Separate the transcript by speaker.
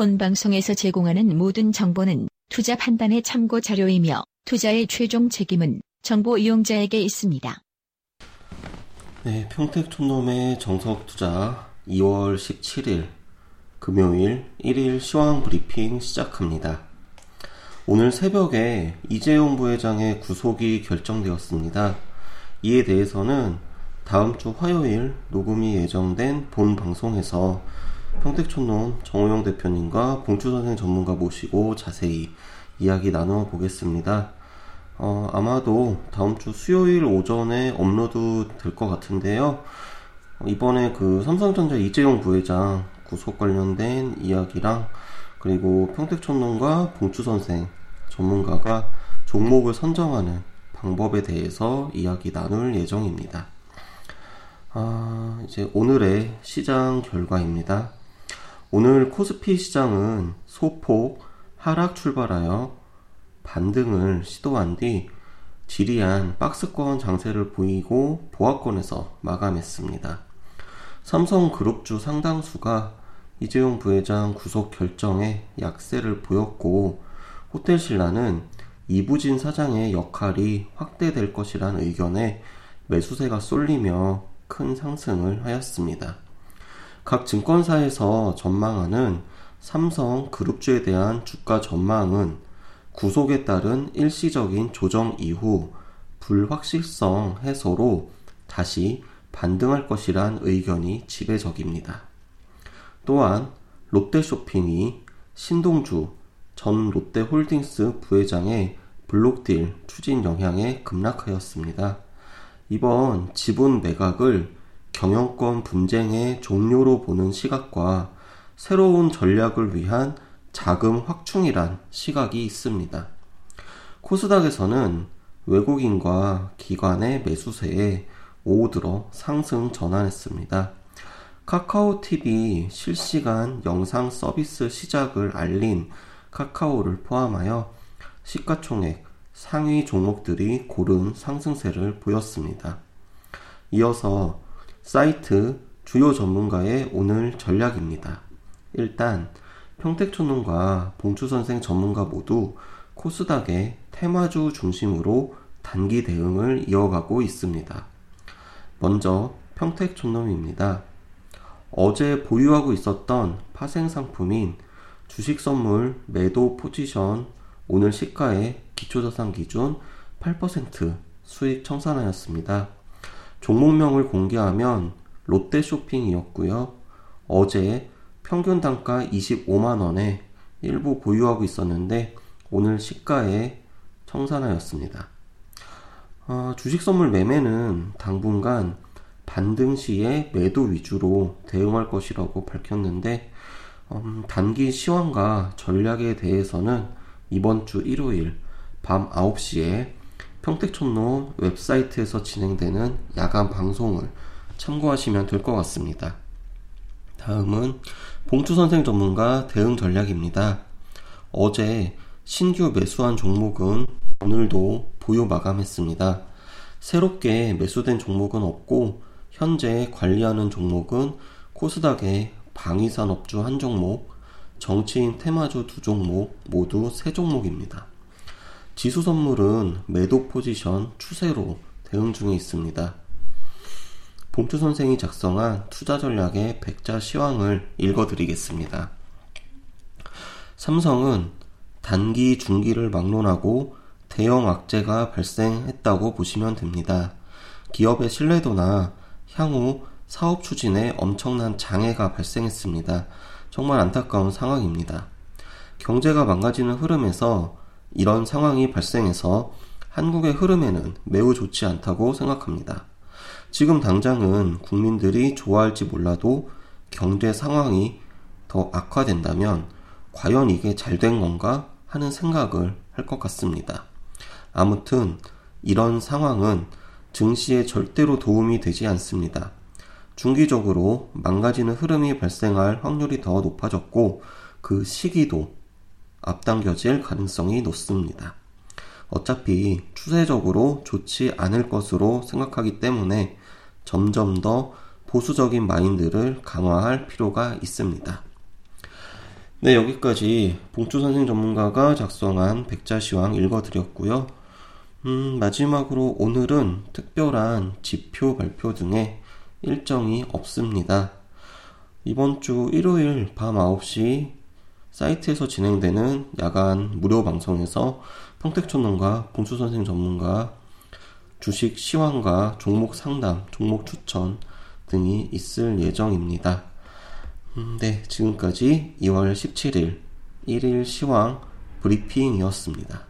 Speaker 1: 본 방송에서 제공하는 모든 정보는 투자 판단의 참고 자료이며 투자의 최종 책임은 정보 이용자에게 있습니다.
Speaker 2: 네, 평택촌놈의 정석 투자 2월 17일 금요일 1일 시황 브리핑 시작합니다. 오늘 새벽에 이재용 부회장의 구속이 결정되었습니다. 이에 대해서는 다음 주 화요일 녹음이 예정된 본 방송에서 평택촌놈 정호영 대표님과 봉추 선생 전문가 모시고 자세히 이야기 나누어 보겠습니다. 어, 아마도 다음 주 수요일 오전에 업로드 될 것 같은데요. 이번에 그 삼성전자 이재용 부회장 구속 관련된 이야기랑 그리고 평택촌놈과 봉추 선생 전문가가 종목을 선정하는 방법에 대해서 이야기 나눌 예정입니다. 아, 이제 오늘의 시장 결과입니다. 오늘 코스피 시장은 소폭 하락 출발하여 반등을 시도한 뒤 지리한 박스권 장세를 보이고 보합권에서 마감했습니다. 삼성그룹주 상당수가 이재용 부회장 구속 결정에 약세를 보였고 호텔신라는 이부진 사장의 역할이 확대될 것이란 의견에 매수세가 쏠리며 큰 상승을 하였습니다. 각 증권사에서 전망하는 삼성 그룹주에 대한 주가 전망은 구속에 따른 일시적인 조정 이후 불확실성 해소로 다시 반등할 것이란 의견이 지배적입니다. 또한 롯데쇼핑이 신동주 전 롯데홀딩스 부회장의 블록딜 추진 영향에 급락하였습니다. 이번 지분 매각을 경영권 분쟁의 종료로 보는 시각과 새로운 전략을 위한 자금 확충이란 시각이 있습니다. 코스닥에서는 외국인과 기관의 매수세에 오후 들어 상승 전환했습니다. 카카오TV 실시간 영상 서비스 시작을 알린 카카오를 포함하여 시가총액 상위 종목들이 고른 상승세를 보였습니다. 이어서 사이트 주요 전문가의 오늘 전략입니다. 일단 평택촌농과 봉추선생 전문가 모두 코스닥의 테마주 중심으로 단기 대응을 이어가고 있습니다. 먼저 평택촌놈입니다. 어제 보유하고 있었던 파생 상품인 주식 선물 매도 포지션 오늘 시가의 기초자산 기준 8% 수익 청산하였습니다. 종목명을 공개하면 롯데쇼핑이었고요. 어제 평균 단가 25만 원에 일부 보유하고 있었는데 오늘 시가에 청산하였습니다. 어, 주식 선물 매매는 당분간 반등 시에 매도 위주로 대응할 것이라고 밝혔는데 음, 단기 시황과 전략에 대해서는 이번 주 일요일 밤 9시에 평택촌로 웹사이트에서 진행되는 야간 방송을 참고하시면 될 것 같습니다. 다음은 봉투 선생 전문가 대응 전략입니다. 어제 신규 매수한 종목은 오늘도 보유 마감했습니다. 새롭게 매수된 종목은 없고 현재 관리하는 종목은 코스닥의 방위산업주 한 종목, 정치인 테마주 두 종목 모두 세 종목입니다. 지수 선물은 매도 포지션 추세로 대응 중에 있습니다. 봉투 선생이 작성한 투자 전략의 백자 시황을 읽어드리겠습니다. 삼성은 단기 중기를 막론하고 대형 악재가 발생했다고 보시면 됩니다. 기업의 신뢰도나 향후 사업 추진에 엄청난 장애가 발생했습니다. 정말 안타까운 상황입니다. 경제가 망가지는 흐름에서 이런 상황이 발생해서 한국의 흐름에는 매우 좋지 않다고 생각합니다. 지금 당장은 국민들이 좋아할지 몰라도 경제 상황이 더 악화된다면 과연 이게 잘 된 건가 하는 생각을 할 것 같습니다. 아무튼 이런 상황은 증시에 절대로 도움이 되지 않습니다. 중기적으로 망가지는 흐름이 발생할 확률이 더 높아졌고 그 시기도 앞당겨질 가능성이 높습니다. 어차피 추세적으로 좋지 않을 것으로 생각하기 때문에 점점 더 보수적인 마인드를 강화할 필요가 있습니다. 네, 여기까지 봉주 선생 전문가가 작성한 백자시황 읽어드렸고요. 음, 마지막으로 오늘은 특별한 지표 발표 등의 일정이 없습니다. 이번 주 일요일 밤 9시 사이트에서 진행되는 야간 무료 방송에서 평택촌농가 봉수 선생 전문가 주식 시황과 종목 상담, 종목 추천 등이 있을 예정입니다. 음, 네, 지금까지 2월 17일 1일 시황 브리핑이었습니다.